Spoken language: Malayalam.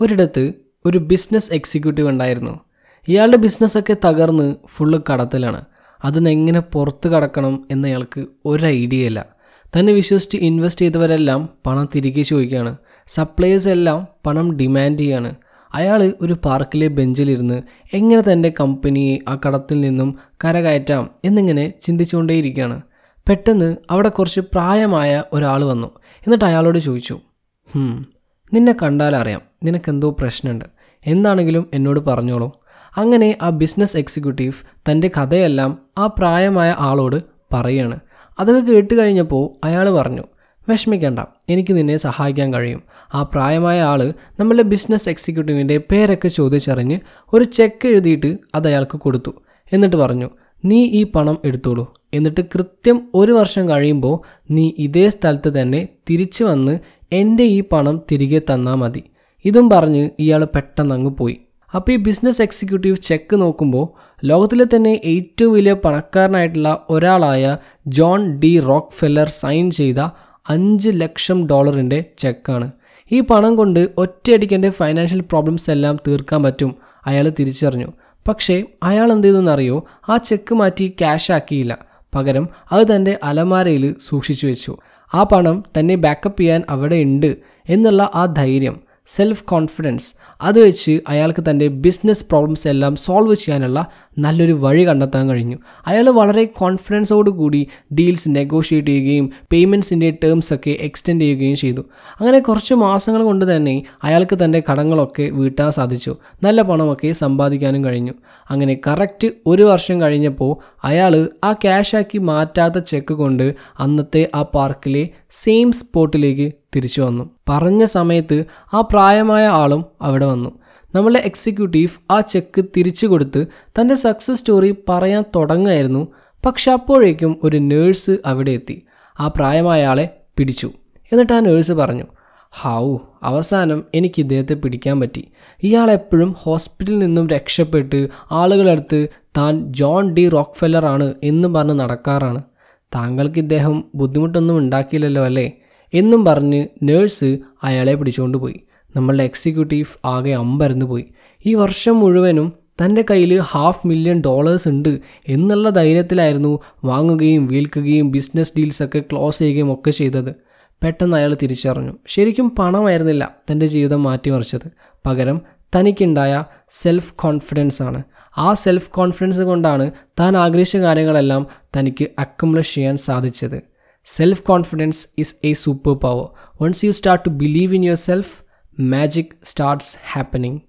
ഒരിടത്ത് ഒരു ബിസിനസ് എക്സിക്യൂട്ടീവ് ഉണ്ടായിരുന്നു. ഇയാളുടെ ബിസിനസ്സൊക്കെ തകർന്ന് ഫുള്ള് കടത്തിലാണ്. അതിന് എങ്ങനെ പുറത്ത് കടക്കണം എന്ന് അയാൾക്ക് ഒരു ഐഡിയ ഇല്ല. തന്നെ വിശ്വസിച്ച് ഇൻവെസ്റ്റ് ചെയ്തവരെല്ലാം പണം തിരികെ ചോദിക്കുകയാണ്. സപ്ലയേഴ്സ് എല്ലാം പണം ഡിമാൻഡ് ചെയ്യാണ്. അയാൾ ഒരു പാർക്കിലെ ബെഞ്ചിലിരുന്ന് എങ്ങനെ തന്റെ കമ്പനിയെ ആ കടത്തിൽ നിന്നും കരകയറ്റാം എന്നിങ്ങനെ ചിന്തിച്ചുകൊണ്ടേയിരിക്കുകയാണ്. പെട്ടെന്ന് അവിടെ കുറച്ച് പ്രായമായ ഒരാൾ വന്നു. എന്നിട്ട് അയാളോട് ചോദിച്ചു "ഹും, നിന്നെ കണ്ടാലറിയാം നിനക്കെന്തോ പ്രശ്നമുണ്ട്. എന്താണെങ്കിലും എന്നോട് പറഞ്ഞോളൂ. അങ്ങനെ ആ ബിസിനസ് എക്സിക്യൂട്ടീവ് തന്റെ കഥയെല്ലാം ആ പ്രായമായ ആളോട് പറയാണ്. അതൊക്കെ കേട്ട് കഴിഞ്ഞപ്പോൾ അയാൾ പറഞ്ഞു വിഷമിക്കേണ്ട എനിക്ക് നിന്നെ സഹായിക്കാൻ കഴിയും. ആ പ്രായമായ ആൾ നമ്മളുടെ ബിസിനസ് എക്സിക്യൂട്ടീവിന്റെ പേരൊക്കെ ചോദിച്ചറിഞ്ഞ് ഒരു ചെക്ക് എഴുതിയിട്ട് അത് അയാൾക്ക് കൊടുത്തു. എന്നിട്ട് പറഞ്ഞു നീ ഈ പണം എടുത്തോളൂ. എന്നിട്ട് കൃത്യം ഒരു വർഷം കഴിയുമ്പോൾ നീ ഇതേ സ്ഥലത്ത് തന്നെ തിരിച്ചു വന്ന് എന്റെ ഈ പണം തിരികെ തന്നാൽ മതി. ഇതും പറഞ്ഞ് ഇയാൾ പെട്ടെന്ന് അങ്ങ് പോയി. അപ്പോൾ ഈ ബിസിനസ് എക്സിക്യൂട്ടീവ് ചെക്ക് നോക്കുമ്പോൾ ലോകത്തിലെ തന്നെ ഏറ്റവും വലിയ പണക്കാരനായിട്ടുള്ള ഒരാളായ John D Rockefeller sign ചെയ്ത അഞ്ച് ലക്ഷം ഡോളറിന്റെ ചെക്കാണ്. ഈ പണം കൊണ്ട് ഒറ്റയടിക്ക് എന്റെ ഫൈനാൻഷ്യൽ പ്രോബ്ലംസ് എല്ലാം തീർക്കാൻ പറ്റും അയാൾ തിരിച്ചറിഞ്ഞു. പക്ഷേ അയാൾ എന്ത് ചെയ്തെന്നറിയോ? ആ ചെക്ക് മാറ്റി ക്യാഷ് ആക്കിയില്ല. പകരം അത് തന്റെ അലമാരയിൽ സൂക്ഷിച്ചു വെച്ചു. ആ പണം തന്നെ ബാക്കപ്പ് ചെയ്യാൻ അവിടെ ഉണ്ട് എന്നുള്ള ആ ധൈര്യം സെൽഫ് കോൺഫിഡൻസ് അത് വെച്ച് അയാൾക്ക് തന്റെ ബിസിനസ് പ്രോബ്ലംസ് എല്ലാം സോൾവ് ചെയ്യാനുള്ള നല്ലൊരു വഴി കണ്ടെത്താൻ കഴിഞ്ഞു. അയാൾ വളരെ കോൺഫിഡൻസോട് കൂടി ഡീൽസ് നെഗോഷിയേറ്റ് ചെയ്യുകയും പേയ്മെന്റ്സിന്റെ ടേംസ് ഒക്കെ എക്സ്റ്റെൻഡ് ചെയ്യുകയും ചെയ്തു. അങ്ങനെ കുറച്ച് മാസങ്ങൾ കൊണ്ട് തന്നെ അയാൾക്ക് തന്റെ കടങ്ങളൊക്കെ വീട്ടാൻ സാധിച്ചു. നല്ല പണമൊക്കെ സമ്പാദിക്കാനും കഴിഞ്ഞു. അങ്ങനെ കറക്റ്റ് ഒരു വർഷം കഴിഞ്ഞപ്പോൾ അയാൾ ആ ക്യാഷാക്കി മാറ്റാത്ത ചെക്ക് കൊണ്ട് അന്നത്തെ ആ പാർക്കിലെ സെയിം സ്പോട്ടിലേക്ക് തിരിച്ചു വന്നു. പറഞ്ഞ സമയത്ത് ആ പ്രായമായ ആളും അവിടെ വന്നു. നമ്മളുടെ എക്സിക്യൂട്ടീവ് ആ ചെക്ക് തിരിച്ചു കൊടുത്ത് തന്റെ സക്സസ് സ്റ്റോറി പറയാൻ തുടങ്ങായിരുന്നു. പക്ഷെ അപ്പോഴേക്കും ഒരു നേഴ്സ് അവിടെ എത്തി. ആ പ്രായമായ ആളെ പിടിച്ചു. എന്നിട്ട് ആ നേഴ്സ് പറഞ്ഞു ഹൗ അവസാനം എനിക്ക് ഇദ്ദേഹത്തെ പിടിക്കാൻ പറ്റി. ഇയാൾ എപ്പോഴും ഹോസ്പിറ്റലിൽ നിന്നും രക്ഷപ്പെട്ട് ആളുകളടുത്ത് താൻ ജോൺ ഡി റോക്ക്ഫെല്ലർ ആണ് എന്ന് പറഞ്ഞ് നടക്കാറാണ്. താങ്കൾക്ക് ഇദ്ദേഹം ബുദ്ധിമുട്ടൊന്നും ഉണ്ടാക്കിയില്ലല്ലോ അല്ലേ? എന്നും പറഞ്ഞ് നേഴ്സ് അയാളെ പിടിച്ചുകൊണ്ട് പോയി. നമ്മളുടെ എക്സിക്യൂട്ടീവ് ആകെ അമ്പരന്ന് പോയി. ഈ വർഷം മുഴുവനും തന്റെ കയ്യിൽ ഹാഫ് മില്യൺ ഡോളേഴ്സ് ഉണ്ട് എന്നുള്ള ധൈര്യത്തിലായിരുന്നു വാങ്ങുകയും വിൽക്കുകയും ബിസിനസ് ഡീൽസൊക്കെ ക്ലോസ് ചെയ്യുകയും ഒക്കെ ചെയ്തത്. പെട്ടെന്ന് അയാൾ തിരിച്ചറിഞ്ഞു. ശരിക്കും പണമായിരുന്നില്ല തന്റെ ജീവിതം മാറ്റിമറിച്ചത്. പകരം തനിക്കുണ്ടായ സെൽഫ് കോൺഫിഡൻസ് ആണ്. ആ സെൽഫ് കോൺഫിഡൻസ് കൊണ്ടാണ് താൻ ആഗ്രഹിച്ച കാര്യങ്ങളെല്ലാം തനിക്ക് അക്കംപ്ലിഷ് ചെയ്യാൻ സാധിച്ചത്. Self confidence is a superpower. Once you start to believe in yourself, magic starts happening